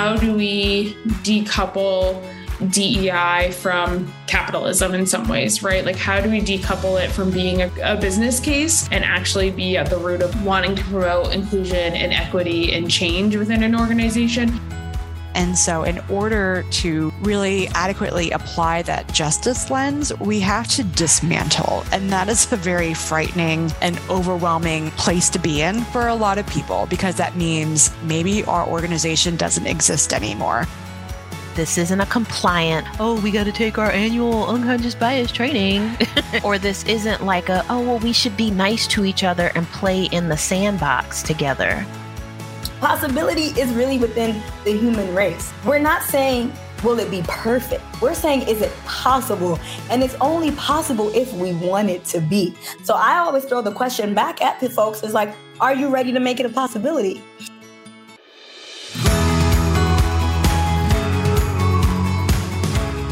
how do we decouple DEI from capitalism in some ways, right? Like, how do we decouple it from being a, a, business case and actually be at the root of wanting to promote inclusion and equity and change within an organization? And so, in order to really adequately apply that justice lens, we have to dismantle. And that is a very frightening and overwhelming place to be in for a lot of people because that means maybe our organization doesn't exist anymore. This isn't a compliant, oh, we got to take our annual unconscious bias training. or this isn't like a, oh, well, we should be nice to each other and play in the sandbox together. Possibility is really within the human race. We're not saying, will it be perfect? We're saying, is it possible? And it's only possible if we want it to be. So I always throw the question back at the folks is like, are you ready to make it a possibility?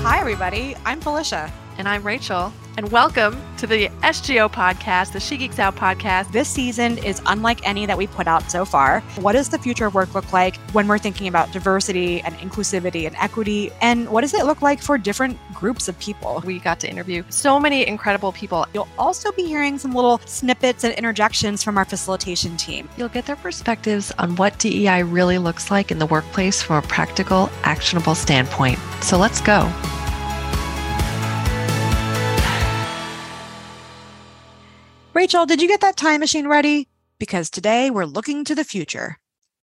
Hi, everybody. I'm Felicia. And I'm Rachel. And welcome to the SGO podcast, the She Geeks Out podcast. This season is unlike any that we've put out so far. What does the future of work look like when we're thinking about diversity and inclusivity and equity? And what does it look like for different groups of people? We got to interview so many incredible people. You'll also be hearing some little snippets and interjections from our facilitation team. You'll get their perspectives on what DEI really looks like in the workplace from a practical, actionable standpoint. So let's go. Rachel, did you get that time machine ready? Because today we're looking to the future.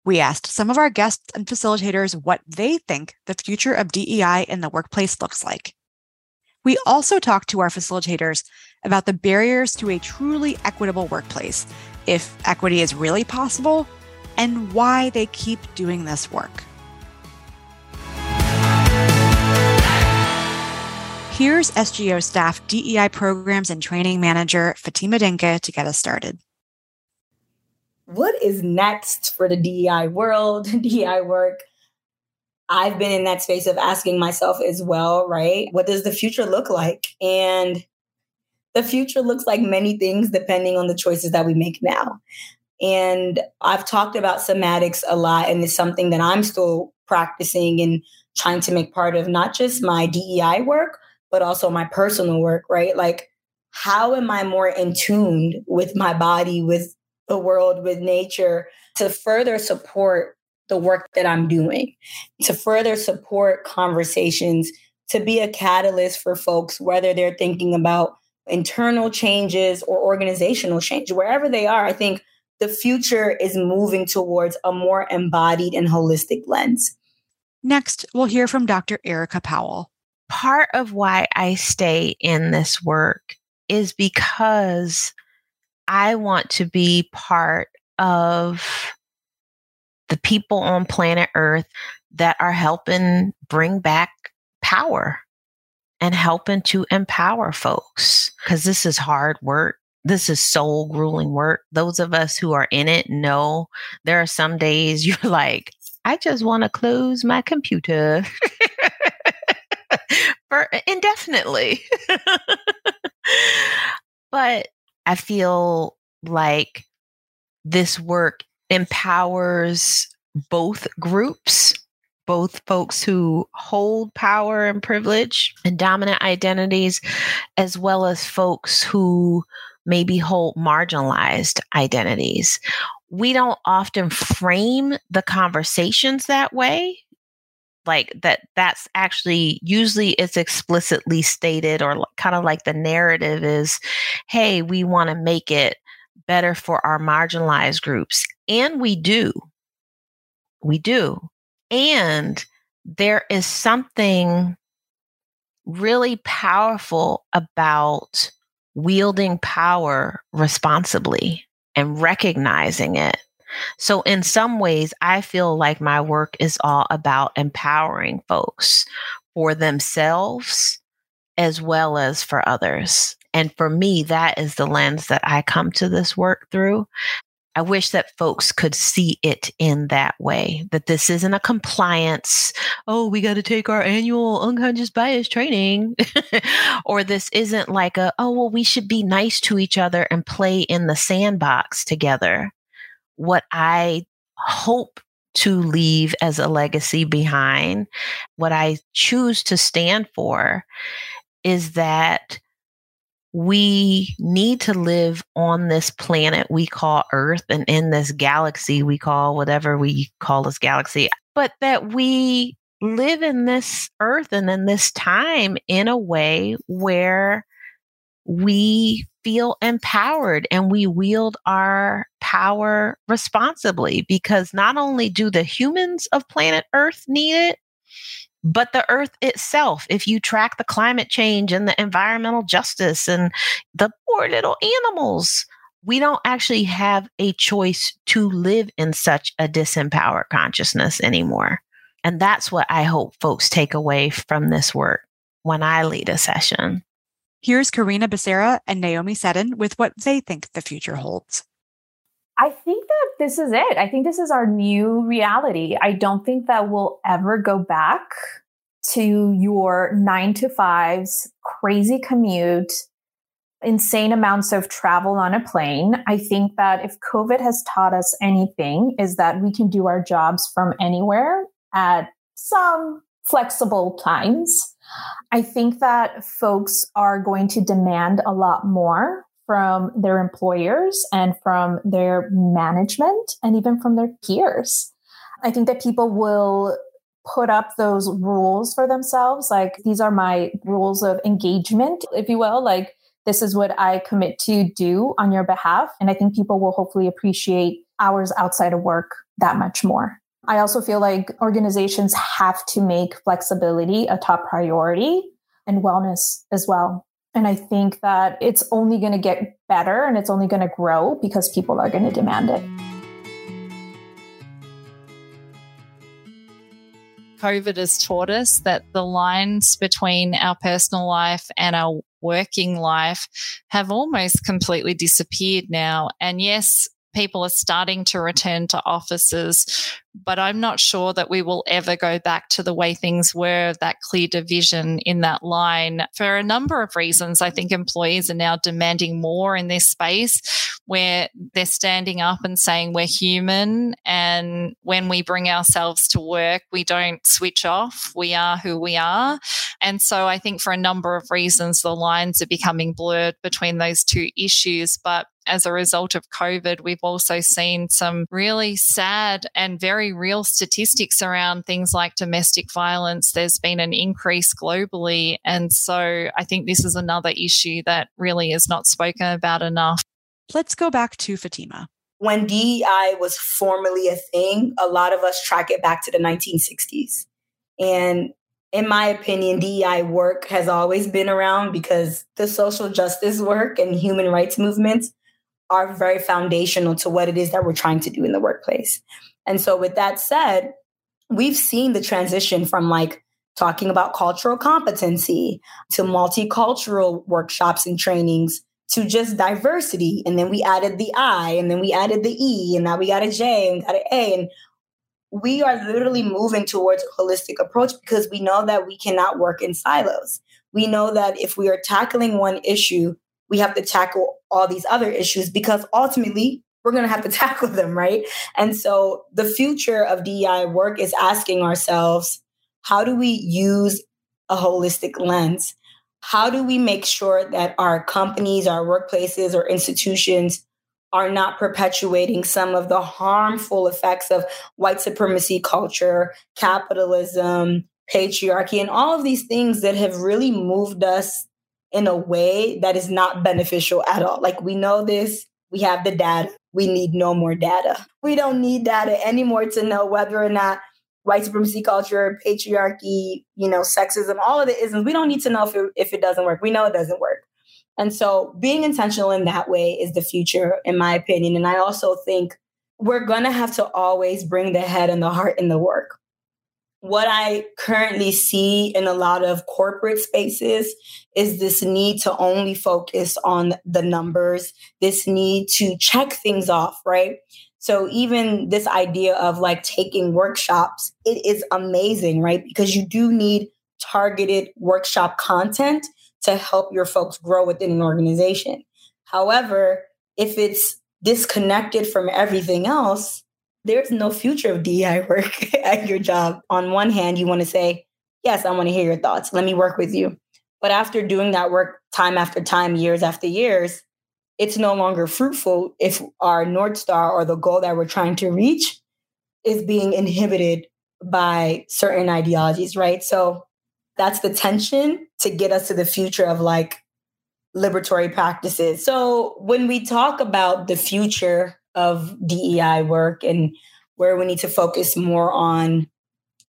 We asked some of our guests and facilitators what they think the future of DEI in the workplace looks like. We also talked to our facilitators about the barriers to a truly equitable workplace, if equity is really possible, and why they keep doing this work. Here's SGO staff DEI programs and training manager Fatima Dinka to get us started. What is next for the DEI world, DEI work? I've been in that space of asking myself as well, right? What does the future look like? And the future looks like many things depending on the choices that we make now. And I've talked about somatics a lot, and it's something that I'm still practicing and trying to make part of not just my DEI work, but also my personal work, right? Like, how am I more in tune with my body, with the world, with nature to further support the work that I'm doing, to further support conversations, to be a catalyst for folks, whether they're thinking about internal changes or organizational change, wherever they are. I think the future is moving towards a more embodied and holistic lens. Next, we'll hear from Dr. Erica Powell part of why I stay in this work is because I want to be part of the people on planet Earth that are helping bring back power and helping to empower folks because this is hard work. This is soul grueling work. Those of us who are in it know there are some days you're like, I just want to close my computer. for indefinitely. but I feel like this work empowers both groups, both folks who hold power and privilege and dominant identities, as well as folks who maybe hold marginalized identities. We don't often frame the conversations that way like that that's actually usually it's explicitly stated or kind of like the narrative is hey we want to make it better for our marginalized groups and we do. We do. And there is something really powerful about wielding power responsibly and recognizing it so, in some ways, I feel like my work is all about empowering folks for themselves as well as for others. And for me, that is the lens that I come to this work through. I wish that folks could see it in that way that this isn't a compliance. Oh, we got to take our annual unconscious bias training. or this isn't like a, oh, well, we should be nice to each other and play in the sandbox together what I hope to leave as a legacy behind. What I choose to stand for is that we need to live on this planet we call Earth and in this galaxy we call whatever we call this galaxy, but that we live in this Earth and in this time in a way where we feel empowered and we wield our power responsibly because not only do the humans of planet Earth need it, but the earth itself, if you track the climate change and the environmental justice and the poor little animals, we don't actually have a choice to live in such a disempowered consciousness anymore. And that's what I hope folks take away from this work when I lead a session. Here's Karina Becerra and Naomi Seddon with what they think the future holds. I think that this is it. I think this is our new reality. I don't think that we'll ever go back to your nine to fives, crazy commute, insane amounts of travel on a plane. I think that if COVID has taught us anything, is that we can do our jobs from anywhere at some flexible times. I think that folks are going to demand a lot more from their employers and from their management and even from their peers. I think that people will put up those rules for themselves. Like, these are my rules of engagement, if you will. Like, this is what I commit to do on your behalf. And I think people will hopefully appreciate hours outside of work that much more. I also feel like organizations have to make flexibility a top priority and wellness as well. And I think that it's only going to get better and it's only going to grow because people are going to demand it. COVID has taught us that the lines between our personal life and our working life have almost completely disappeared now. And yes, people are starting to return to offices, but I'm not sure that we will ever go back to the way things were, that clear division in that line for a number of reasons. I think employees are now demanding more in this space where they're standing up and saying we're human. And when we bring ourselves to work, we don't switch off. We are who we are. And so I think for a number of reasons, the lines are becoming blurred between those two issues. But as a result of COVID, we've also seen some really sad and very real statistics around things like domestic violence. There's been an increase globally. And so I think this is another issue that really is not spoken about enough. Let's go back to Fatima. When DEI was formally a thing, a lot of us track it back to the 1960s. And in my opinion, DEI work has always been around because the social justice work and human rights movements are very foundational to what it is that we're trying to do in the workplace. And so, with that said, we've seen the transition from like talking about cultural competency to multicultural workshops and trainings to just diversity. And then we added the I, and then we added the E, and now we got a J and got an A. And we are literally moving towards a holistic approach because we know that we cannot work in silos. We know that if we are tackling one issue, we have to tackle all these other issues because ultimately we're going to have to tackle them, right? And so the future of DEI work is asking ourselves, how do we use a holistic lens? How do we make sure that our companies, our workplaces, or institutions are not perpetuating some of the harmful effects of white supremacy culture, capitalism, patriarchy, and all of these things that have really moved us in a way that is not beneficial at all. Like we know this, we have the data. We need no more data. We don't need data anymore to know whether or not white supremacy culture, patriarchy, you know, sexism, all of the isms. We don't need to know if it, if it doesn't work. We know it doesn't work. And so being intentional in that way is the future, in my opinion. And I also think we're going to have to always bring the head and the heart in the work what I currently see in a lot of corporate spaces is this need to only focus on the numbers, this need to check things off, right? So even this idea of like taking workshops, it is amazing, right? Because you do need targeted workshop content to help your folks grow within an organization. However, if it's disconnected from everything else, there's no future of DEI work at your job. On one hand, you want to say, Yes, I want to hear your thoughts. Let me work with you. But after doing that work time after time, years after years, it's no longer fruitful if our North Star or the goal that we're trying to reach is being inhibited by certain ideologies, right? So that's the tension to get us to the future of like liberatory practices. So when we talk about the future of DEI work and where we need to focus more on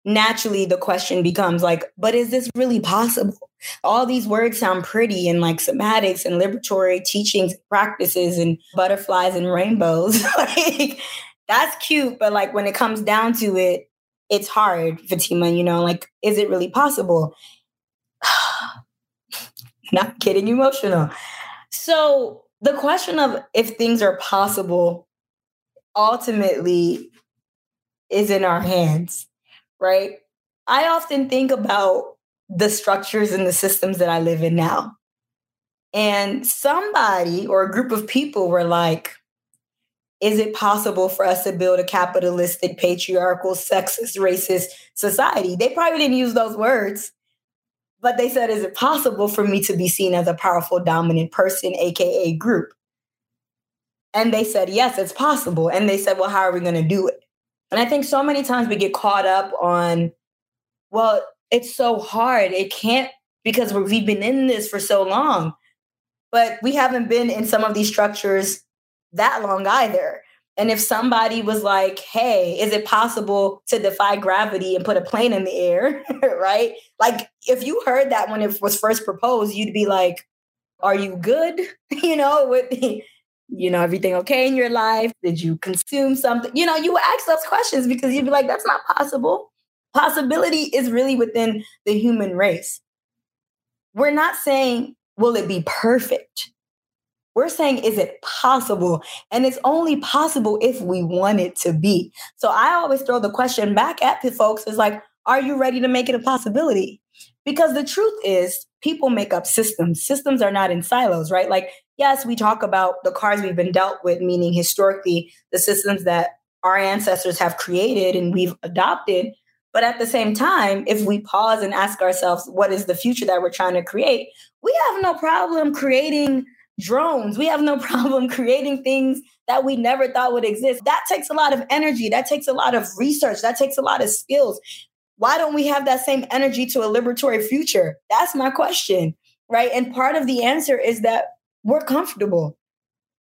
naturally the question becomes like but is this really possible? All these words sound pretty and like somatics and liberatory teachings practices and butterflies and rainbows. Like that's cute but like when it comes down to it it's hard fatima you know like is it really possible? Not getting emotional. So the question of if things are possible ultimately is in our hands, right? I often think about the structures and the systems that I live in now. And somebody or a group of people were like, is it possible for us to build a capitalistic, patriarchal, sexist, racist society? They probably didn't use those words, but they said, is it possible for me to be seen as a powerful, dominant person, AKA group? And they said, yes, it's possible. And they said, well, how are we going to do it? And I think so many times we get caught up on, well, it's so hard. It can't because we've been in this for so long. But we haven't been in some of these structures that long either. And if somebody was like, hey, is it possible to defy gravity and put a plane in the air? right? Like, if you heard that when it was first proposed, you'd be like, are you good? you know, with you know, everything okay in your life? Did you consume something? You know, you would ask those questions because you'd be like, that's not possible. Possibility is really within the human race. We're not saying, will it be perfect? We're saying, is it possible? And it's only possible if we want it to be. So I always throw the question back at the folks is like, are you ready to make it a possibility? Because the truth is, people make up systems. Systems are not in silos, right? Like yes, we talk about the cards we've been dealt with, meaning historically the systems that our ancestors have created and we've adopted. But at the same time, if we pause and ask ourselves, what is the future that we're trying to create? We have no problem creating drones. We have no problem creating things that we never thought would exist. That takes a lot of energy. That takes a lot of research. That takes a lot of skills. Why don't we have that same energy to a liberatory future? That's my question, right? And part of the answer is that we're comfortable.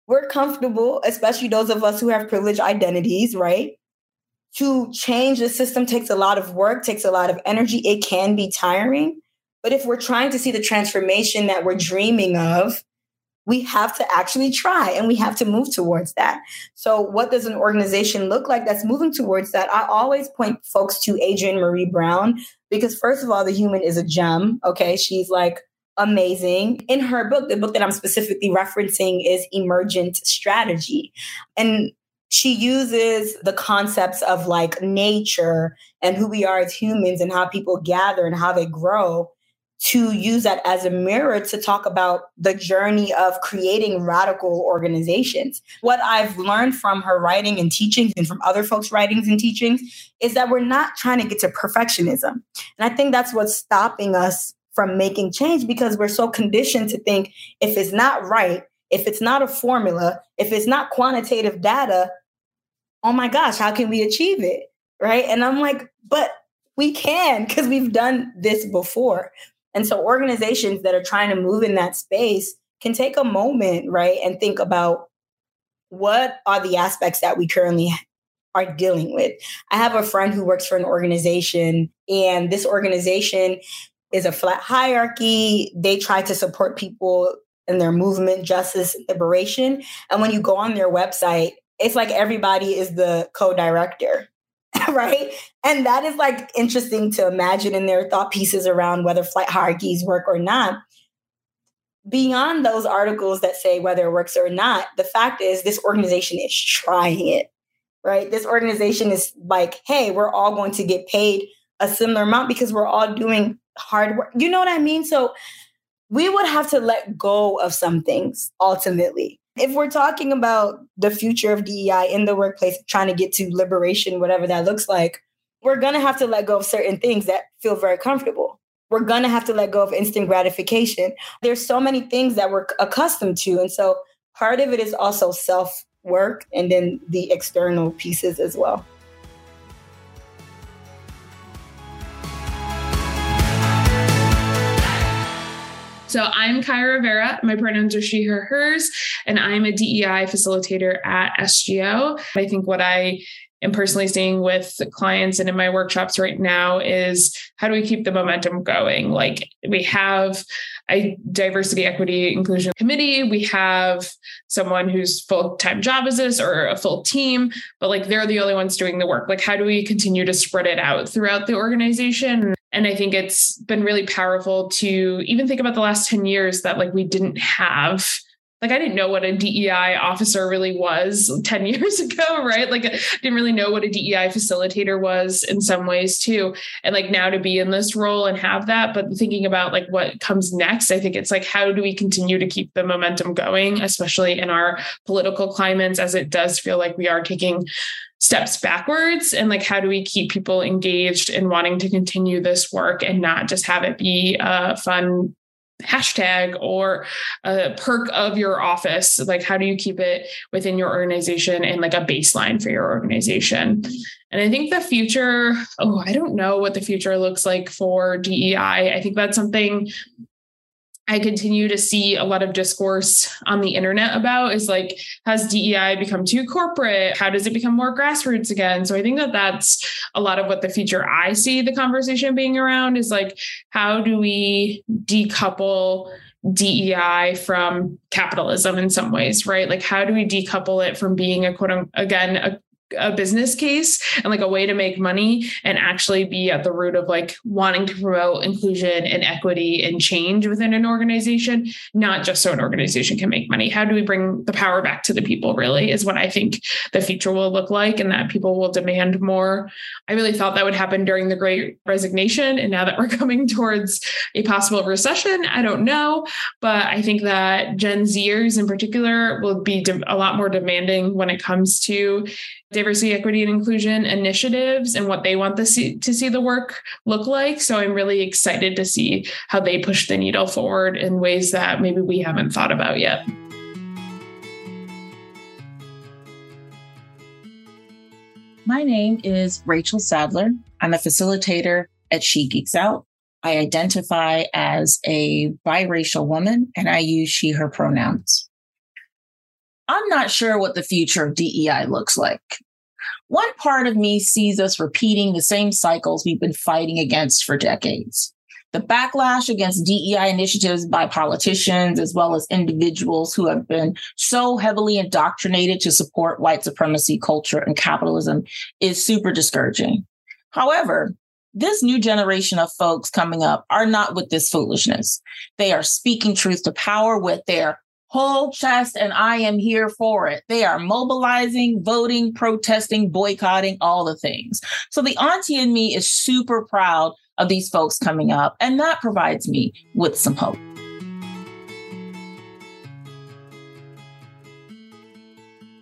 We're comfortable, especially those of us who have privileged identities, right? To change the system takes a lot of work, takes a lot of energy. It can be tiring. But if we're trying to see the transformation that we're dreaming of, we have to actually try and we have to move towards that. So, what does an organization look like that's moving towards that? I always point folks to Adrienne Maree Brown because, first of all, the human is a gem. Okay. She's like amazing. In her book, the book that I'm specifically referencing is Emergent Strategy. And she uses the concepts of like nature and who we are as humans and how people gather and how they grow to use that as a mirror to talk about the journey of creating radical organizations. What I've learned from her writing and teachings and from other folks' writings and teachings is that we're not trying to get to perfectionism. And I think that's what's stopping us from making change because we're so conditioned to think if it's not right, if it's not a formula, if it's not quantitative data, oh my gosh, how can we achieve it? Right. And I'm like, but we can because we've done this before. And so organizations that are trying to move in that space can take a moment, right, and think about what are the aspects that we currently are dealing with. I have a friend who works for an organization, and this organization is a flat hierarchy. They try to support people in their movement, justice, liberation. And when you go on their website, it's like everybody is the co-director, right? And that is like interesting to imagine in their thought pieces around whether flat hierarchies work or not. Beyond those articles that say whether it works or not, the fact is this organization is trying it, right? This organization is like, hey, we're all going to get paid a similar amount because we're all doing hard work. You know what I mean? So we would have to let go of some things ultimately. If we're talking about the future of DEI in the workplace, trying to get to liberation, whatever that looks like, we're going to have to let go of certain things that feel very comfortable. We're going to have to let go of instant gratification. There's so many things that we're accustomed to. And so part of it is also self work and then the external pieces as well. So I'm Kyra Rivera. My pronouns are she, her, hers, and I'm a DEI facilitator at SGO. I think what I am personally seeing with clients and in my workshops right now is how do we keep the momentum going? Like we have a diversity, equity, inclusion committee. We have someone whose full time job is this or a full team, but like they're the only ones doing the work. Like, how do we continue to spread it out throughout the organization? And I think it's been really powerful to even think about the last 10 years that like we didn't have like I didn't know what a DEI officer really was 10 years ago, right? Like I didn't really know what a DEI facilitator was in some ways too. And like now to be in this role and have that, but thinking about like what comes next, I think it's like how do we continue to keep the momentum going, especially in our political climates as it does feel like we are taking steps backwards and like how do we keep people engaged and wanting to continue this work and not just have it be a fun hashtag or a perk of your office? Like how do you keep it within your organization and like a baseline for your organization? And i think the future oh i don't know what the future looks like for dei i think that's something I continue to see a lot of discourse on the internet about is like, has DEI become too corporate? How does it become more grassroots again? So I think that that's a lot of what the future I see the conversation being around is like, how do we decouple DEI from capitalism in some ways, right? Like, how do we decouple it from being a quote, again, a a business case and like a way to make money and actually be at the root of like wanting to promote inclusion and equity and change within an organization, not just so an organization can make money. How do we bring the power back to the people, really, is what I think the future will look like and that people will demand more. I really thought that would happen during the great resignation. And now that we're coming towards a possible recession, I don't know. But I think that Gen Zers in particular will be a lot more demanding when it comes to diversity, equity, and inclusion initiatives and what they want to see, to see the work look like. So I'm really excited to see how they push the needle forward in ways that maybe we haven't thought about yet. My name is Rachel Sadler. I'm a facilitator at She Geeks Out. I identify as a biracial woman and I use she, her pronouns. I'm not sure what the future of DEI looks like. One part of me sees us repeating the same cycles we've been fighting against for decades. The backlash against DEI initiatives by politicians, as well as individuals who have been so heavily indoctrinated to support white supremacy culture and capitalism, is super discouraging. However, this new generation of folks coming up are not with this foolishness. They are speaking truth to power with their whole chest and I am here for it. They are mobilizing, voting, protesting, boycotting, all the things. So the auntie in me is super proud of these folks coming up, and that provides me with some hope.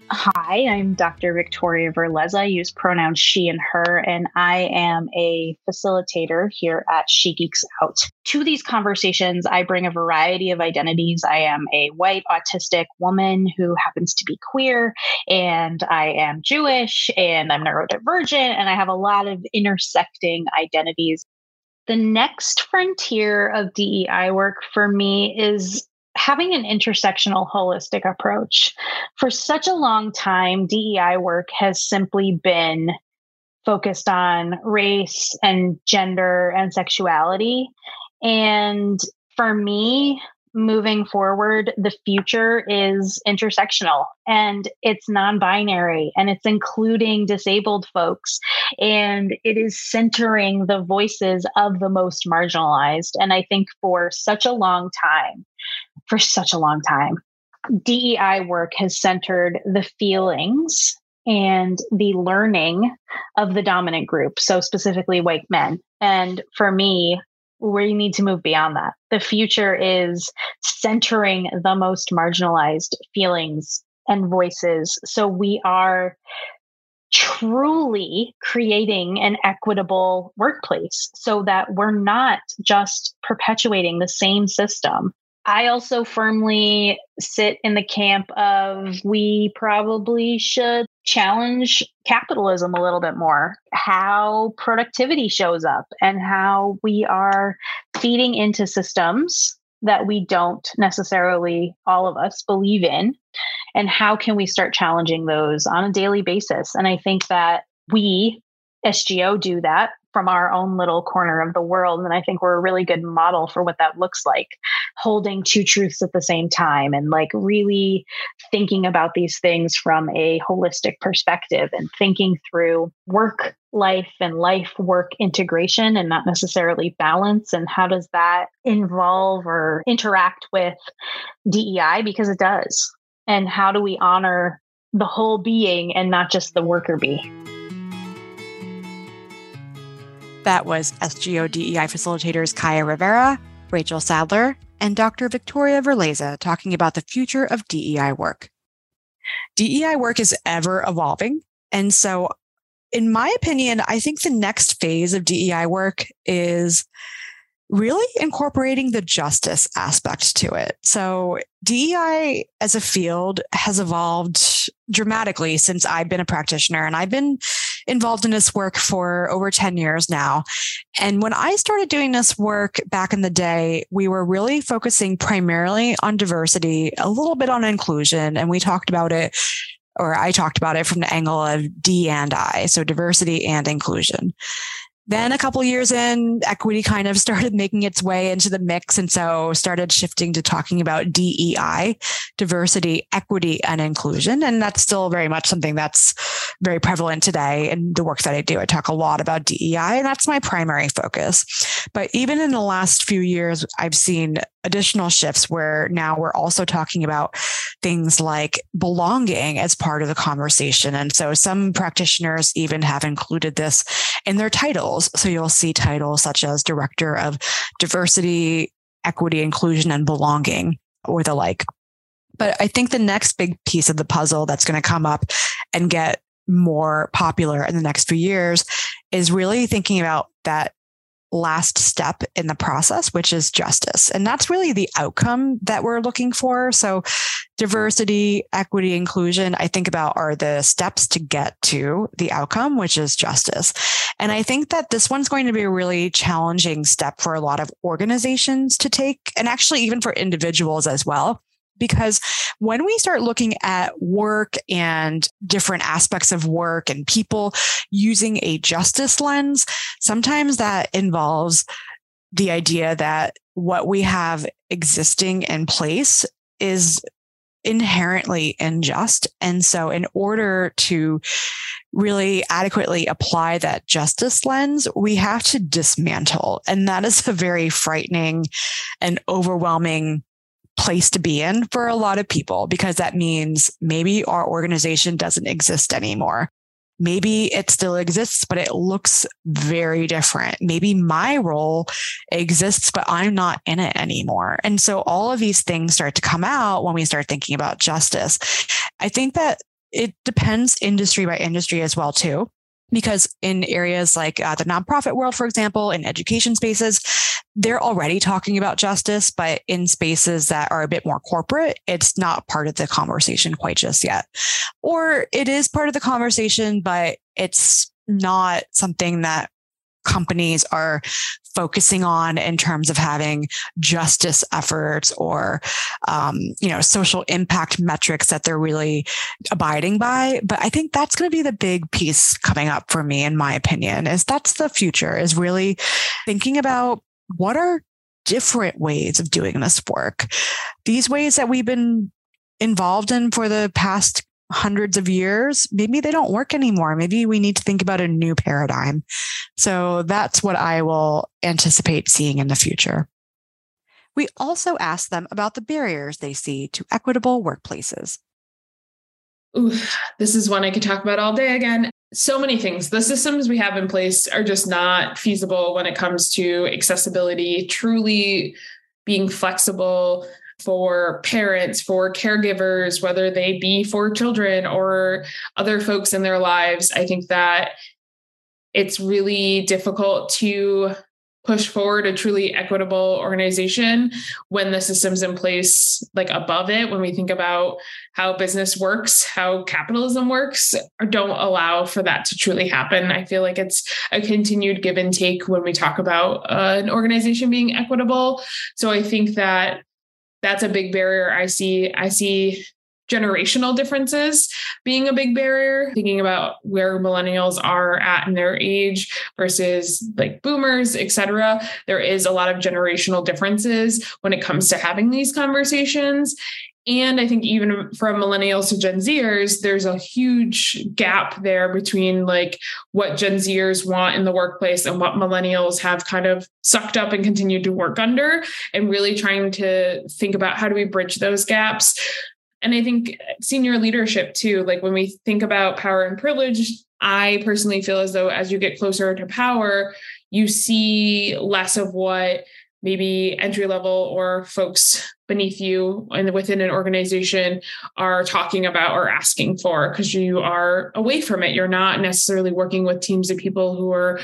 Hi, I'm Dr. Victoria Verleza. I use pronouns she and her, and I am a facilitator here at She Geeks Out. To these conversations, I bring a variety of identities. I am a white autistic woman who happens to be queer, and I am Jewish, and I'm neurodivergent, and I have a lot of intersecting identities. The next frontier of DEI work for me is having an intersectional holistic approach. For such a long time, DEI work has simply been focused on race and gender and sexuality. And for me, moving forward, the future is intersectional and it's non binary and it's including disabled folks and it is centering the voices of the most marginalized. And I think for such a long time, for such a long time, DEI work has centered the feelings and the learning of the dominant group, so specifically white men. And for me, we need to move beyond that. The future is centering the most marginalized feelings and voices. So we are truly creating an equitable workplace so that we're not just perpetuating the same system. I also firmly sit in the camp of we probably should challenge capitalism a little bit more, how productivity shows up and how we are feeding into systems that we don't necessarily, all of us, believe in and how can we start challenging those on a daily basis? And i think that we sgo do that from our own little corner of the world and i think we're a really good model for what that looks like holding two truths at the same time and like really thinking about these things from a holistic perspective and thinking through work life and life work integration and not necessarily balance and how does that involve or interact with DEI because it does and how do we honor the whole being and not just the worker bee? That was SGO DEI facilitators Kaya Rivera, Rachel Sadler, and Dr. Victoria Verleza talking about the future of DEI work. DEI work is ever evolving. And so, in my opinion, I think the next phase of DEI work is really incorporating the justice aspect to it. So, DEI as a field has evolved dramatically since I've been a practitioner, and I've been involved in this work for over 10 years now. And when I started doing this work back in the day, we were really focusing primarily on diversity, a little bit on inclusion, and we talked about it. Or I talked about it from the angle of D and I, so diversity and inclusion. Then a couple years in, equity kind of started making its way into the mix. And so started shifting to talking about DEI, diversity, equity, and inclusion. And that's still very much something that's very prevalent today in the work that I do. I talk a lot about DEI, and that's my primary focus. But even in the last few years, I've seen additional shifts where now we're also talking about things like belonging as part of the conversation. And so some practitioners even have included this in their titles. So you'll see titles such as Director of Diversity, Equity, Inclusion, and Belonging, or the like. But I think the next big piece of the puzzle that's going to come up and get more popular in the next few years is really thinking about that last step in the process, which is justice. And that's really the outcome that we're looking for. So, diversity, equity, inclusion, I think about are the steps to get to the outcome, which is justice. And I think that this one's going to be a really challenging step for a lot of organizations to take, and actually even for individuals as well because when we start looking at work and different aspects of work and people using a justice lens, sometimes that involves the idea that what we have existing in place is inherently unjust. And so, in order to really adequately apply that justice lens, we have to dismantle. And that is a very frightening and overwhelming place to be in for a lot of people because that means maybe our organization doesn't exist anymore. Maybe it still exists, but it looks very different. Maybe my role exists, but I'm not in it anymore. And so all of these things start to come out when we start thinking about justice. I think that it depends industry by industry as well, too because in areas like uh, the nonprofit world, for example, in education spaces, they're already talking about justice, but in spaces that are a bit more corporate, it's not part of the conversation quite just yet. Or it is part of the conversation, but it's not something that companies are focusing on in terms of having justice efforts or um, you know social impact metrics that they're really abiding by. But i think that's going to be the big piece coming up for me in my opinion is that's the future is really thinking about what are different ways of doing this work. These ways that we've been involved in for the past hundreds of years, maybe they don't work anymore. Maybe we need to think about a new paradigm. So that's what I will anticipate seeing in the future. We also asked them about the barriers they see to equitable workplaces. Ooh, this is one I could talk about all day again. so many things. The systems we have in place are just not feasible when it comes to accessibility, truly being flexible for parents, for caregivers, whether they be for children or other folks in their lives. I think that it's really difficult to push forward a truly equitable organization when the systems in place like above it when we think about how business works how capitalism works don't allow for that to truly happen i feel like it's a continued give and take when we talk about uh, an organization being equitable so i think that that's a big barrier. I see i see generational differences being a big barrier. Thinking about where millennials are at in their age versus like boomers etc there is a lot of generational differences when it comes to having these conversations and I think even from millennials to Gen Zers, there's a huge gap there between like what Gen Zers want in the workplace and what millennials have kind of sucked up and continued to work under, and really trying to think about how do we bridge those gaps. And I think senior leadership too, like when we think about power and privilege, I personally feel as though as you get closer to power, you see less of what maybe entry level or folks beneath you and within an organization are talking about or asking for because you are away from it. You're not necessarily working with teams of people who are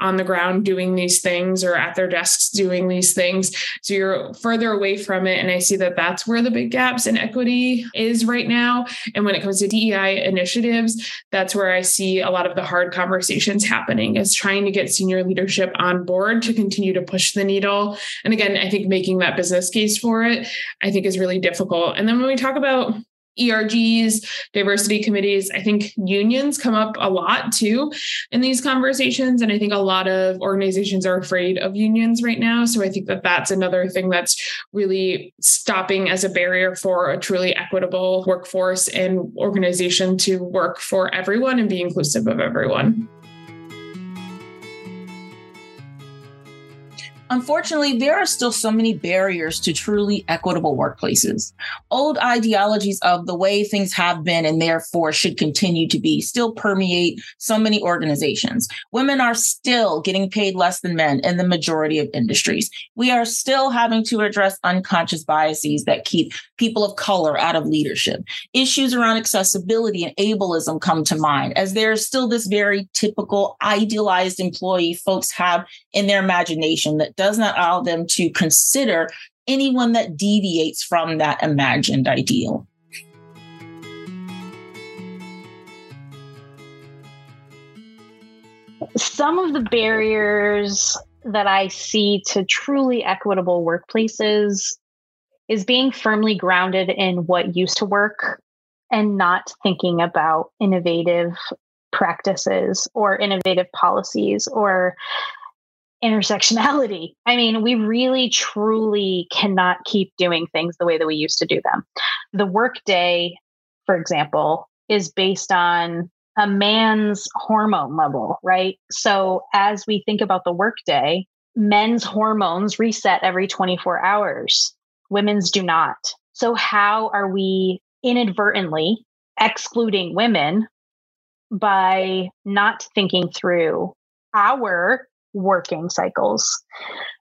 on the ground doing these things or at their desks doing these things. So you're further away from it. And I see that that's where the big gaps in equity is right now. And when it comes to DEI initiatives, that's where I see a lot of the hard conversations happening is trying to get senior leadership on board to continue to push the needle. And again, I think making that business case for it, I think is really difficult. And then when we talk about ERGs, diversity committees. I think unions come up a lot too in these conversations. And I think a lot of organizations are afraid of unions right now. So I think that that's another thing that's really stopping as a barrier for a truly equitable workforce and organization to work for everyone and be inclusive of everyone. Unfortunately, there are still so many barriers to truly equitable workplaces. Old ideologies of the way things have been and therefore should continue to be still permeate so many organizations. Women are still getting paid less than men in the majority of industries. We are still having to address unconscious biases that keep people of color out of leadership. Issues around accessibility and ableism come to mind, as there's still this very typical idealized employee folks have in their imagination that does not allow them to consider anyone that deviates from that imagined ideal. Some of the barriers that I see to truly equitable workplaces is being firmly grounded in what used to work and not thinking about innovative practices or innovative policies or intersectionality. I mean, we really truly cannot keep doing things the way that we used to do them. The workday, for example, is based on a man's hormone level, right? So as we think about the workday, men's hormones reset every 24 hours, women's do not. So, how are we inadvertently excluding women by not thinking through our working cycles.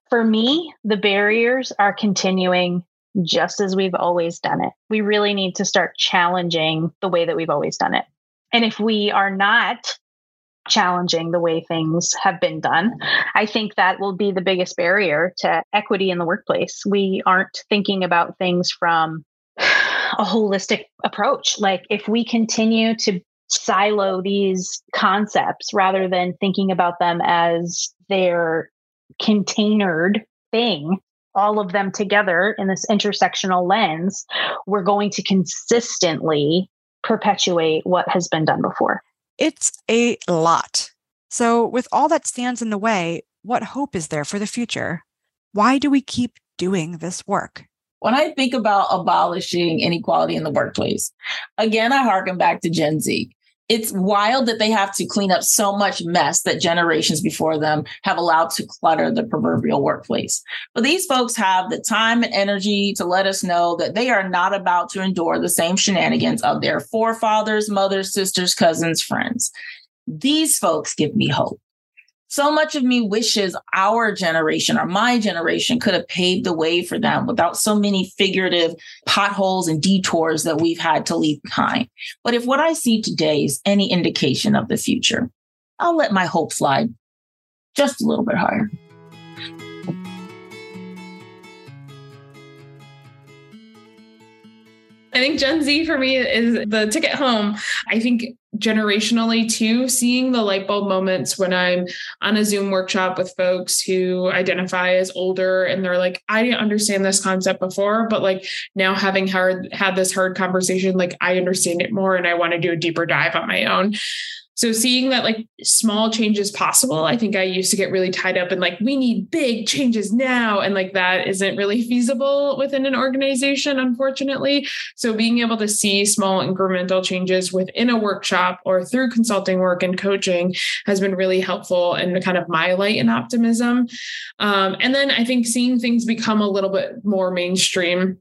For me, the barriers are continuing just as we've always done it. We really need to start challenging the way that we've always done it. And if we are not challenging the way things have been done, I think that will be the biggest barrier to equity in the workplace. We aren't thinking about things from a holistic approach. Like if we continue to silo these concepts rather than thinking about them as their containered thing, all of them together in this intersectional lens, we're going to consistently perpetuate what has been done before. It's a lot. So, with all that stands in the way, what hope is there for the future? Why do we keep doing this work? When I think about abolishing inequality in the workplace, again, I harken back to Gen Z it's wild that they have to clean up so much mess that generations before them have allowed to clutter the proverbial workplace. But these folks have the time and energy to let us know that they are not about to endure the same shenanigans of their forefathers, mothers, sisters, cousins, friends. These folks give me hope. So much of me wishes our generation or my generation could have paved the way for them without so many figurative potholes and detours that we've had to leave behind. But if what I see today is any indication of the future, I'll let my hope slide just a little bit higher. I think Gen Z for me is the ticket home. I think generationally too, seeing the light bulb moments when I'm on a Zoom workshop with folks who identify as older and they're like, I didn't understand this concept before, but like now having hard had this hard conversation, like I understand it more and I want to do a deeper dive on my own. So seeing that like small changes possible, I think I used to get really tied up in like, we need big changes now. And like that isn't really feasible within an organization, unfortunately. So being able to see small incremental changes within a workshop or through consulting work and coaching has been really helpful and kind of my light and optimism. Um, and then I think seeing things become a little bit more mainstream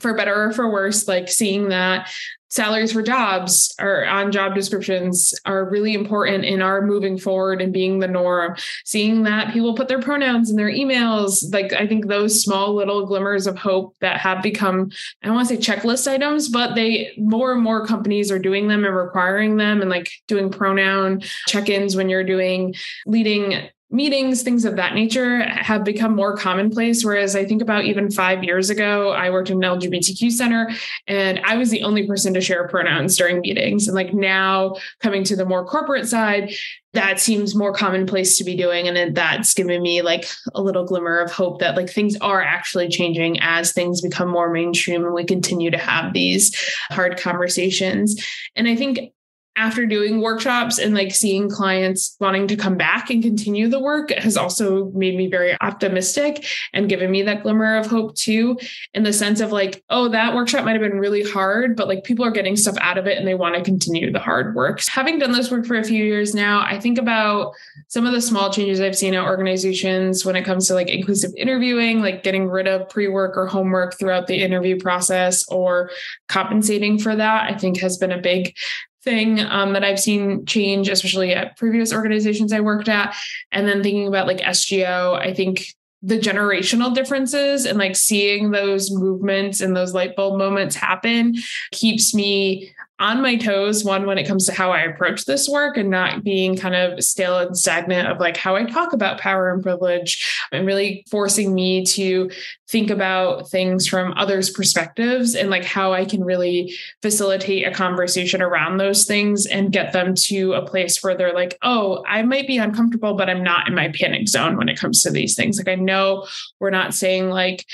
for better or for worse, like seeing that salaries for jobs or on job descriptions are really important in our moving forward and being the norm. Seeing that people put their pronouns in their emails, like I think those small little glimmers of hope that have become, I don't want to say checklist items, but they more and more companies are doing them and requiring them and like doing pronoun check-ins when you're doing leading meetings, things of that nature have become more commonplace. Whereas I think about even five years ago, I worked in an LGBTQ center and I was the only person to share pronouns during meetings. And like now coming to the more corporate side, that seems more commonplace to be doing. And that's given me like a little glimmer of hope that like things are actually changing as things become more mainstream and we continue to have these hard conversations. And I think after doing workshops and like seeing clients wanting to come back and continue the work has also made me very optimistic and given me that glimmer of hope too in the sense of like oh that workshop might have been really hard but like people are getting stuff out of it and they want to continue the hard work. Having done this work for a few years now i think about some of the small changes i've seen at organizations when it comes to like inclusive interviewing like getting rid of pre-work or homework throughout the interview process or compensating for that i think has been a big thing um, that I've seen change, especially at previous organizations I worked at. And then thinking about like SGO, I think the generational differences and like seeing those movements and those light bulb moments happen keeps me on my toes one when it comes to how i approach this work and not being kind of stale and stagnant of like how i talk about power and privilege and really forcing me to think about things from others perspectives and like how i can really facilitate a conversation around those things and get them to a place where they're like oh i might be uncomfortable but i'm not in my panic zone when it comes to these things. Like i know we're not saying like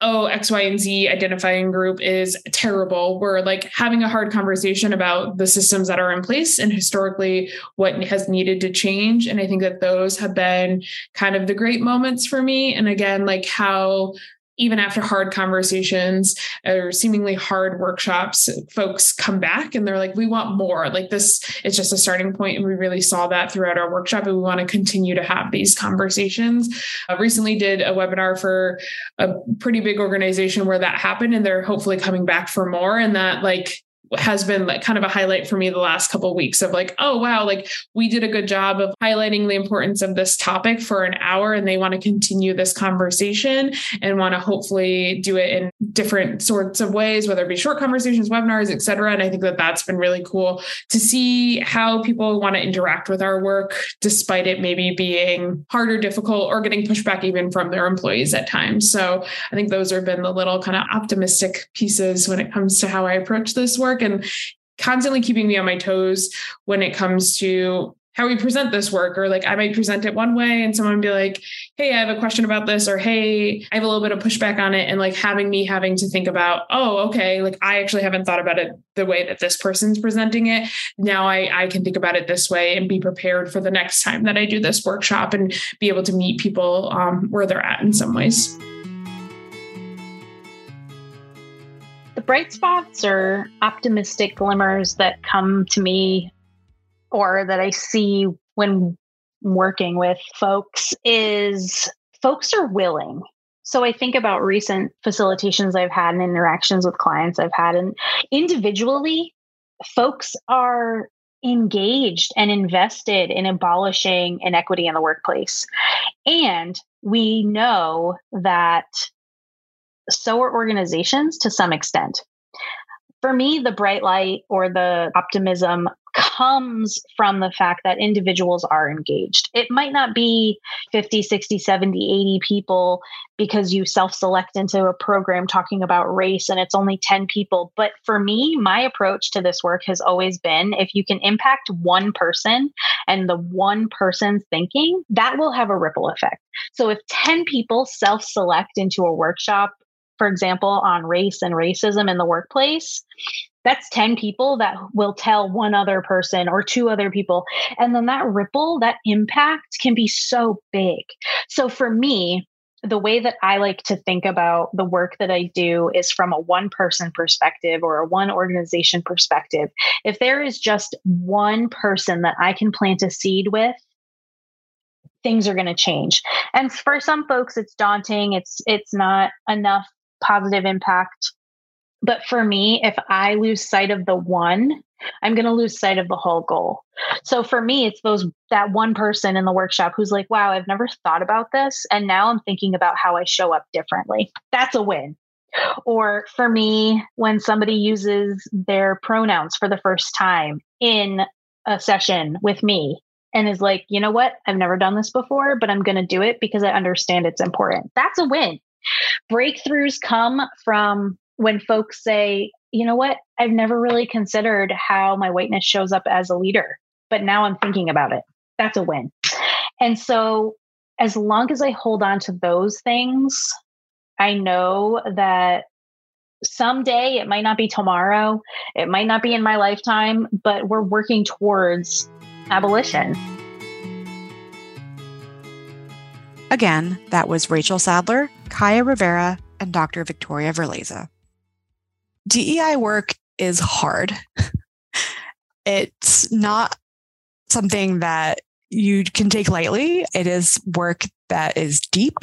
oh, X, Y, and Z identifying group is terrible. We're like having a hard conversation about the systems that are in place and historically what has needed to change. And I think that those have been kind of the great moments for me. And again, like how even after hard conversations or seemingly hard workshops, folks come back and they're like, we want more. Like this is just a starting point, And we really saw that throughout our workshop. And we want to continue to have these conversations. I recently did a webinar for a pretty big organization where that happened. And they're hopefully coming back for more. And that like has been like kind of a highlight for me the last couple of weeks of like oh wow like we did a good job of highlighting the importance of this topic for an hour and they want to continue this conversation and want to hopefully do it in different sorts of ways whether it be short conversations webinars etc and i think that that's been really cool to see how people want to interact with our work despite it maybe being hard or difficult or getting pushback even from their employees at times. So i think those have been the little kind of optimistic pieces when it comes to how i approach this work work and constantly keeping me on my toes when it comes to how we present this work or like i might present it one way and someone be like hey i have a question about this or hey i have a little bit of pushback on it and like having me having to think about oh okay like i actually haven't thought about it the way that this person's presenting it. Now i i can think about it this way and be prepared for the next time that i do this workshop and be able to meet people um, where they're at in some ways bright spots or optimistic glimmers that come to me or that I see when working with folks is folks are willing. So I think about recent facilitations I've had and interactions with clients I've had and individually folks are engaged and invested in abolishing inequity in the workplace. And we know that so are organizations to some extent. For me, the bright light or the optimism comes from the fact that individuals are engaged. It might not be 50, 60, 70, 80 people because you self select into a program talking about race and it's only 10 people. But for me, my approach to this work has always been if you can impact one person and the one person's thinking, that will have a ripple effect. So if 10 people self select into a workshop, for example, on race and racism in the workplace, that's 10 people that will tell one other person or two other people. And then that ripple, that impact can be so big. So for me, the way that I like to think about the work that I do is from a one person perspective or a one organization perspective. If there is just one person that I can plant a seed with, things are going to change. And for some folks it's daunting. It's it's not enough positive impact but for me, if I lose sight of the one, I'm going to lose sight of the whole goal. So for me, it's those that one person in the workshop who's like, "Wow, I've never thought about this and now I'm thinking about how I show up differently." That's a win. Or for me, when somebody uses their pronouns for the first time in a session with me and is like, "You know what? I've never done this before, but I'm going to do it because I understand it's important." That's a win. Breakthroughs come from when folks say, you know what, I've never really considered how my whiteness shows up as a leader, but now I'm thinking about it. That's a win. And so, as long as I hold on to those things, I know that someday it might not be tomorrow, it might not be in my lifetime, but we're working towards abolition. Again, that was Rachel Sadler, Kaya Rivera, and Dr. Victoria Verleza. DEI work is hard. it's not something that you can take lightly. It is work that is deep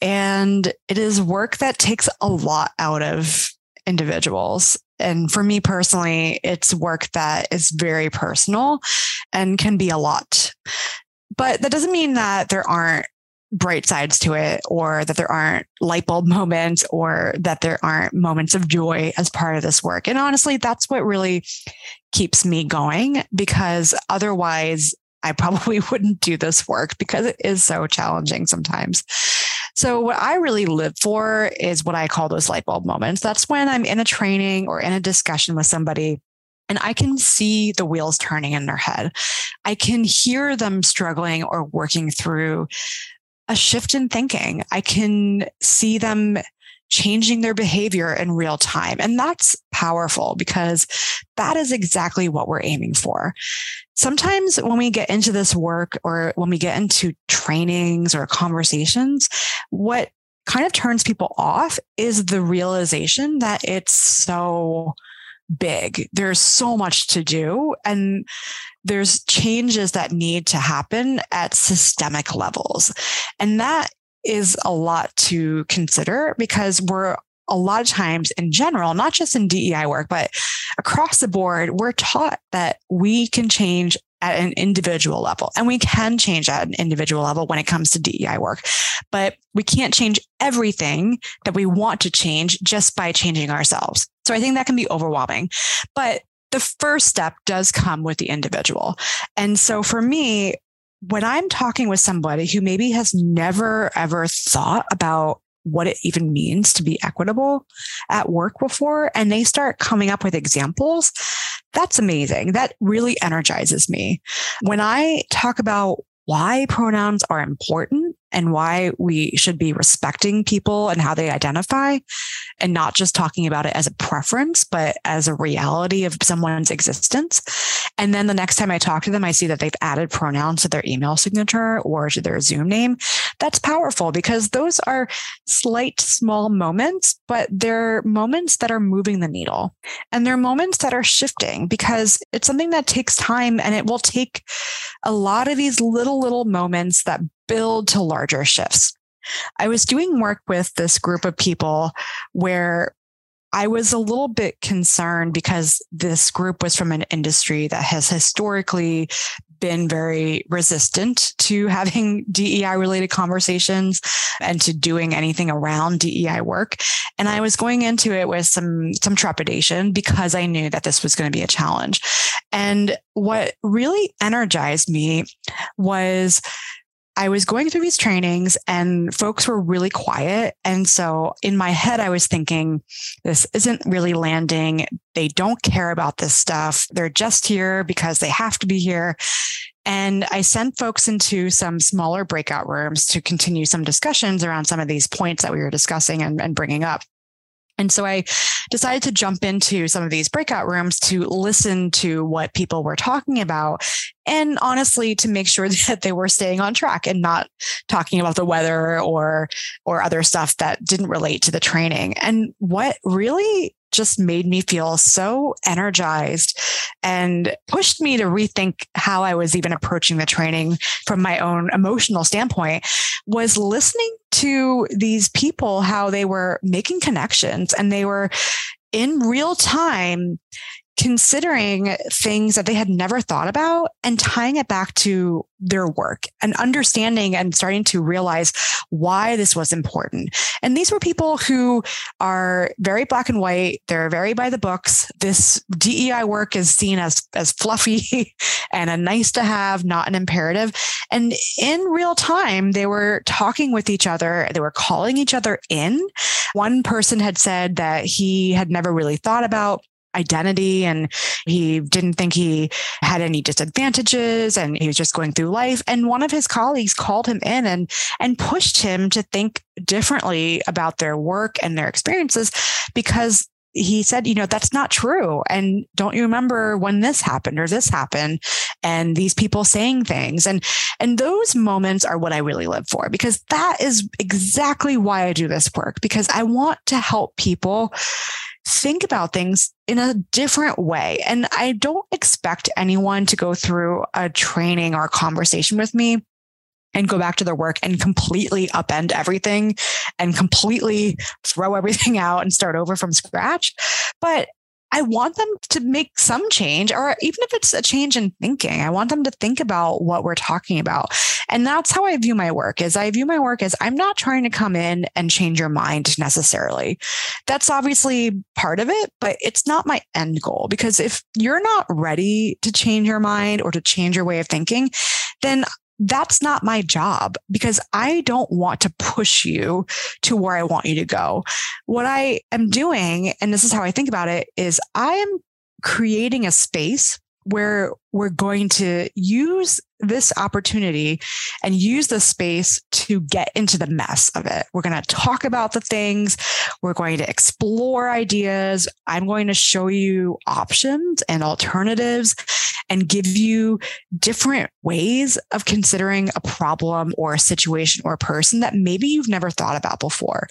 and it is work that takes a lot out of individuals. And for me personally, it's work that is very personal and can be a lot. But that doesn't mean that there aren't bright sides to it or that there aren't light bulb moments or that there aren't moments of joy as part of this work. And honestly, that's what really keeps me going because otherwise I probably wouldn't do this work because it is so challenging sometimes. So, what I really live for is what I call those light bulb moments. That's when I'm in a training or in a discussion with somebody and I can see the wheels turning in their head. I can hear them struggling or working through a shift in thinking. I can see them changing their behavior in real time. And that's powerful because that is exactly what we're aiming for. Sometimes when we get into this work or when we get into trainings or conversations, what kind of turns people off is the realization that it's so big. There's so much to do and there's changes that need to happen at systemic levels. And that is a lot to consider because we're a lot of times in general, not just in DEI work, but across the board, we're taught that we can change at an individual level. And we can change at an individual level when it comes to DEI work, but we can't change everything that we want to change just by changing ourselves. So I think that can be overwhelming. But the first step does come with the individual. And so for me, when I'm talking with somebody who maybe has never ever thought about what it even means to be equitable at work before and they start coming up with examples, that's amazing. That really energizes me. When I talk about why pronouns are important and why we should be respecting people and how they identify and not just talking about it as a preference, but as a reality of someone's existence. And then the next time I talk to them, I see that they've added pronouns to their email signature or to their Zoom name. That's powerful because those are slight, small moments, but they're moments that are moving the needle and they're moments that are shifting because it's something that takes time and it will take a lot of these little, little moments that build to larger shifts. I was doing work with this group of people where I was a little bit concerned because this group was from an industry that has historically been very resistant to having DEI related conversations and to doing anything around DEI work. And I was going into it with some some trepidation because I knew that this was going to be a challenge. And what really energized me was I was going through these trainings and folks were really quiet. And so in my head, I was thinking, this isn't really landing. They don't care about this stuff. They're just here because they have to be here. And I sent folks into some smaller breakout rooms to continue some discussions around some of these points that we were discussing and, and bringing up. And so I decided to jump into some of these breakout rooms to listen to what people were talking about. And honestly, to make sure that they were staying on track and not talking about the weather or, or other stuff that didn't relate to the training. And what really just made me feel so energized and pushed me to rethink how I was even approaching the training from my own emotional standpoint was listening to these people, how they were making connections and they were in real time considering things that they had never thought about and tying it back to their work and understanding and starting to realize why this was important. And these were people who are very black and white. They're very by the books. This DEI work is seen as, as fluffy and a nice to have, not an imperative. And in real time, they were talking with each other. They were calling each other in. One person had said that he had never really thought about identity and he didn't think he had any disadvantages and he was just going through life and one of his colleagues called him in and and pushed him to think differently about their work and their experiences because he said, you know, that's not true. And don't you remember when this happened or this happened and these people saying things and, and those moments are what I really live for because that is exactly why I do this work because I want to help people think about things in a different way. And I don't expect anyone to go through a training or a conversation with me and go back to their work and completely upend everything and completely throw everything out and start over from scratch. But I want them to make some change, or even if it's a change in thinking, I want them to think about what we're talking about. And that's how I view my work is I view my work as I'm not trying to come in and change your mind necessarily. That's obviously part of it, but it's not my end goal because if you're not ready to change your mind or to change your way of thinking, then that's not my job because I don't want to push you to where I want you to go. What I am doing, and this is how I think about it, is I am creating a space where we're going to use this opportunity and use the space to get into the mess of it. We're going to talk about the things. We're going to explore ideas. I'm going to show you options and alternatives and give you different ways of considering a problem or a situation or a person that maybe you've never thought about before.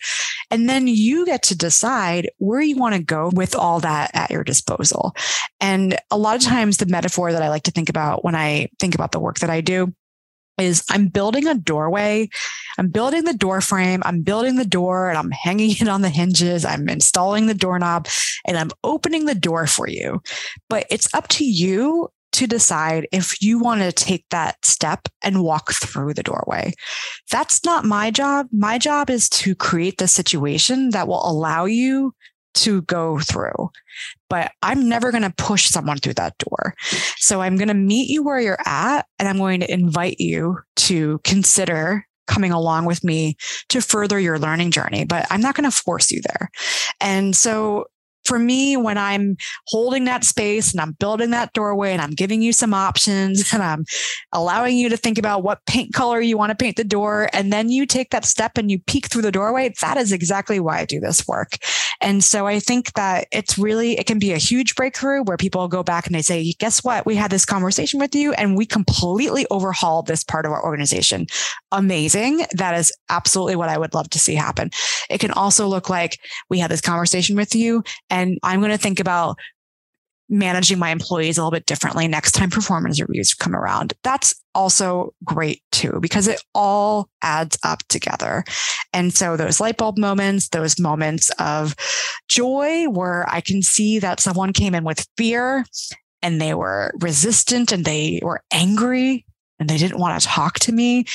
And then you get to decide where you want to go with all that at your disposal. And a lot of times the metaphor that I like to think about when I think about the work that I do is I'm building a doorway. I'm building the door frame. I'm building the door and I'm hanging it on the hinges. I'm installing the doorknob and I'm opening the door for you. But it's up to you to decide if you want to take that step and walk through the doorway. That's not my job. My job is to create the situation that will allow you to go through. But I'm never going to push someone through that door. So I'm going to meet you where you're at and I'm going to invite you to consider coming along with me to further your learning journey, but I'm not going to force you there. And so for me, when I'm holding that space and I'm building that doorway and I'm giving you some options and I'm allowing you to think about what paint color you want to paint the door, and then you take that step and you peek through the doorway, that is exactly why I do this work. And so I think that it's really, it can be a huge breakthrough where people go back and they say, guess what? We had this conversation with you and we completely overhauled this part of our organization. Amazing. That is absolutely what I would love to see happen. It can also look like we had this conversation with you I'm going to think about managing my employees a little bit differently next time performance reviews come around. That's also great too, because it all adds up together. And so those light bulb moments, those moments of joy where I can see that someone came in with fear and they were resistant and they were angry and they didn't want to talk to me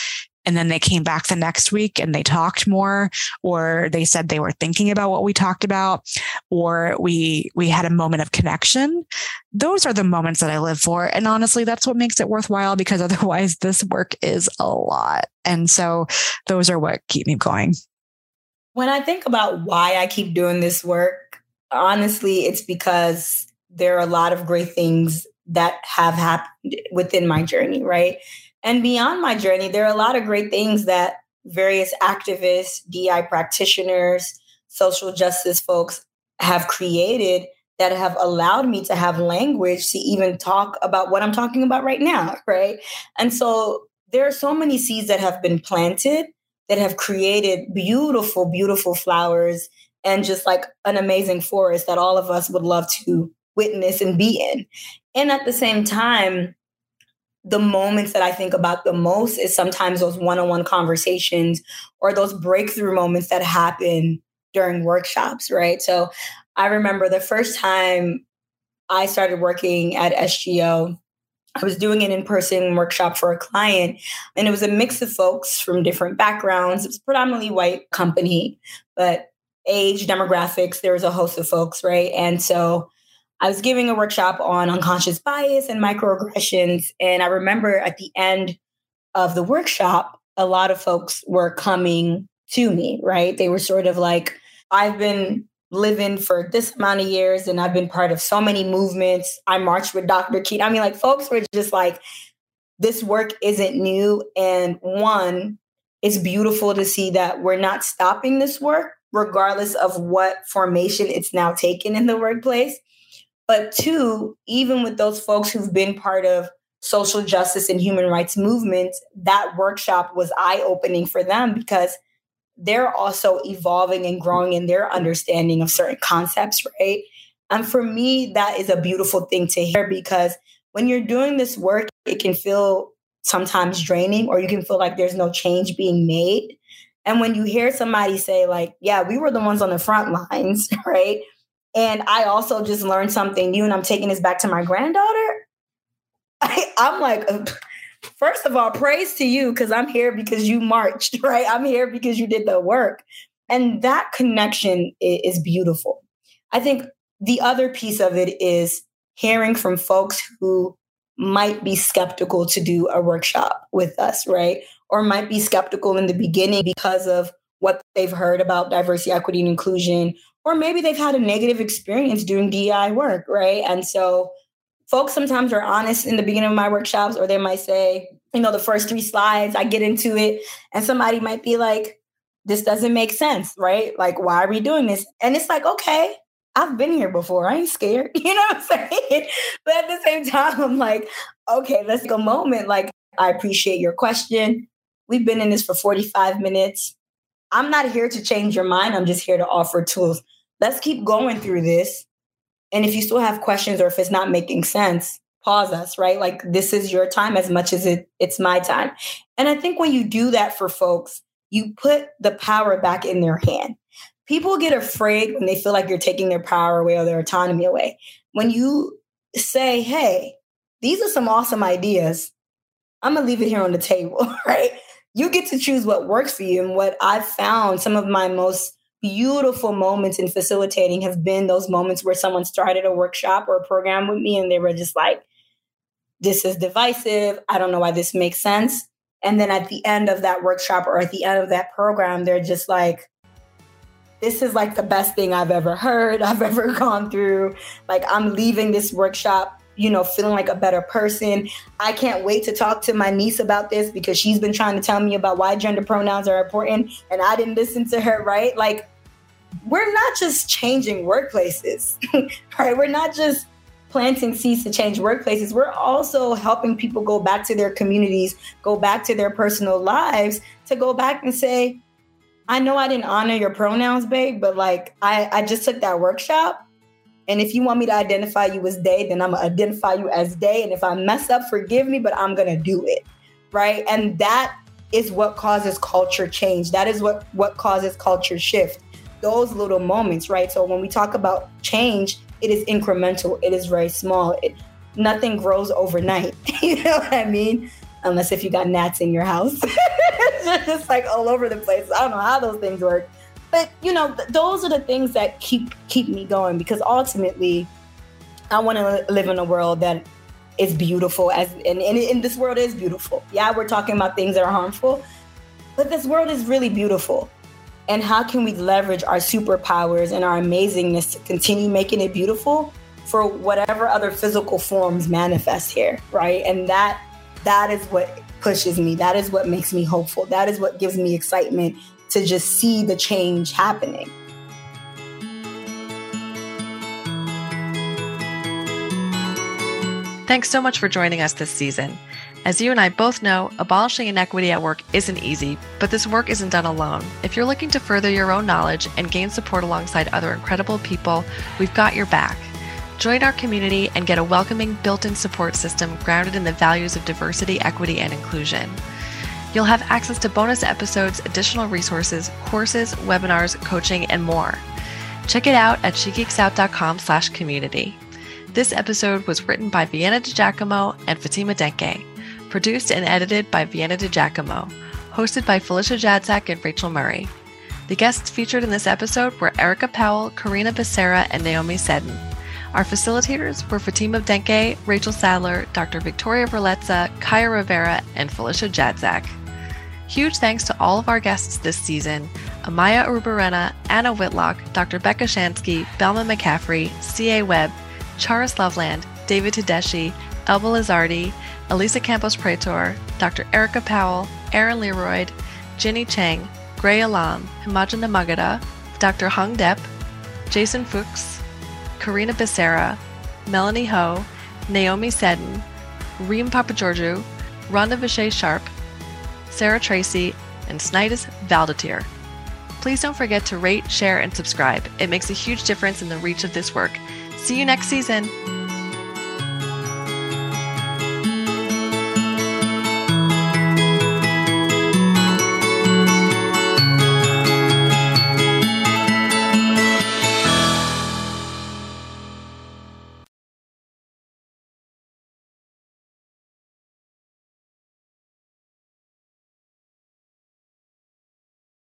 and then they came back the next week and they talked more or they said they were thinking about what we talked about or we we had a moment of connection. Those are the moments that i live for. And honestly that's what makes it worthwhile because otherwise this work is a lot. And so those are what keep me going. When i think about why i keep doing this work honestly it's because there are a lot of great things that have happened within my journey right and beyond my journey, there are a lot of great things that various activists, DI practitioners, social justice folks have created that have allowed me to have language to even talk about what I'm talking about right now, right? And so there are so many seeds that have been planted that have created beautiful, beautiful flowers and just like an amazing forest that all of us would love to witness and be in. And at the same time, the moments that I think about the most is sometimes those one on one conversations or those breakthrough moments that happen during workshops, right? So I remember the first time I started working at SGO, I was doing an in person workshop for a client, and it was a mix of folks from different backgrounds. It was predominantly white company, but age, demographics, there was a host of folks, right? And so I was giving a workshop on unconscious bias and microaggressions. And I remember at the end of the workshop, a lot of folks were coming to me, right? They were sort of like, I've been living for this amount of years and I've been part of so many movements. I marched with Dr. King. I mean, like, folks were just like, this work isn't new. And one, it's beautiful to see that we're not stopping this work, regardless of what formation it's now taken in the workplace. But two, even with those folks who've been part of social justice and human rights movements, that workshop was eye opening for them because they're also evolving and growing in their understanding of certain concepts, right? And for me, that is a beautiful thing to hear because when you're doing this work, it can feel sometimes draining or you can feel like there's no change being made. And when you hear somebody say, like, yeah, we were the ones on the front lines, right? And I also just learned something new, and I'm taking this back to my granddaughter. I, I'm like, uh, first of all, praise to you because I'm here because you marched, right? I'm here because you did the work. And that connection is beautiful. I think the other piece of it is hearing from folks who might be skeptical to do a workshop with us, right? Or might be skeptical in the beginning because of what they've heard about diversity, equity, and inclusion, or maybe they've had a negative experience doing DI work, right? And so folks sometimes are honest in the beginning of my workshops, or they might say, you know, the first three slides, I get into it, and somebody might be like, this doesn't make sense, right? Like, why are we doing this? And it's like, okay, I've been here before. I ain't scared. You know what I'm saying? But at the same time, I'm like, okay, let's take a moment. Like, I appreciate your question. We've been in this for 45 minutes. I'm not here to change your mind. I'm just here to offer tools. Let's keep going through this. And if you still have questions or if it's not making sense, pause us, right? Like this is your time as much as it, it's my time. And I think when you do that for folks, you put the power back in their hand. People get afraid when they feel like you're taking their power away or their autonomy away. When you say, hey, these are some awesome ideas, I'm gonna leave it here on the table, right? you get to choose what works for you. And what I've found some of my most beautiful moments in facilitating have been those moments where someone started a workshop or a program with me and they were just like, this is divisive. I don't know why this makes sense. And then at the end of that workshop or at the end of that program, they're just like, this is like the best thing I've ever heard, I've ever gone through. Like, I'm leaving this workshop you know, feeling like a better person. I can't wait to talk to my niece about this because she's been trying to tell me about why gender pronouns are important and I didn't listen to her, right? Like, we're not just changing workplaces, right? We're not just planting seeds to change workplaces. We're also helping people go back to their communities, go back to their personal lives to go back and say, I know I didn't honor your pronouns, babe, but like I, I just took that workshop And if you want me to identify you as they, then I'm gonna identify you as they. And if I mess up, forgive me, but I'm gonna do it. Right. And that is what causes culture change. That is what what causes culture shift. Those little moments, right? So when we talk about change, it is incremental. It is very small. It, nothing grows overnight. you know what I mean? Unless if you got gnats in your house, just like all over the place. I don't know how those things work, but you know, th- those are the things that keep keep me going because ultimately, I want to live in a world that is beautiful as and, and, and this world is beautiful. Yeah, we're talking about things that are harmful, but this world is really beautiful. And how can we leverage our superpowers and our amazingness to continue making it beautiful for whatever other physical forms manifest here, right? And that that is what pushes me. That is what makes me hopeful. That is what gives me excitement to just see the change happening. Thanks so much for joining us this season. As you and I both know, abolishing inequity at work isn't easy, but this work isn't done alone. If you're looking to further your own knowledge and gain support alongside other incredible people, we've got your back. Join our community and get a welcoming, built in support system grounded in the values of diversity, equity, and inclusion. You'll have access to bonus episodes, additional resources, courses, webinars, coaching, and more. Check it out at shegeeksout.com slash community. This episode was written by Vienna DiGiacomo and Fatima Denke, produced and edited by Vienna DiGiacomo, hosted by Felicia Jadczak and Rachel Murray. The guests featured in this episode were Erica Powell, Karina Becerra, and Naomi Seddon. Our facilitators were Fatima Denke, Rachel Sadler, Dr. Victoria Verletza, Kaya Rivera, and Felicia Jadczak. Huge thanks to all of our guests this season Amaya Urubarena, Anna Whitlock, Dr. Becca Shansky, Belma McCaffrey, C.A. Webb, Charis Loveland, David Tedeschi, Elba Lazardi, Elisa Campos Praetor, Dr. Erica Powell, Aaron Leroyd, Ginny Chang, Gray Alam, Himajana Magada, Dr. Hung Depp, Jason Fuchs, Karina Becerra, Melanie Ho, Naomi Seddon, Reem Papageorgiou, Rhonda Vichet Sharp, Sarah Tracy, and Snidus Valdatir. Please don't forget to rate, share, and subscribe. It makes a huge difference in the reach of this work. See you next season.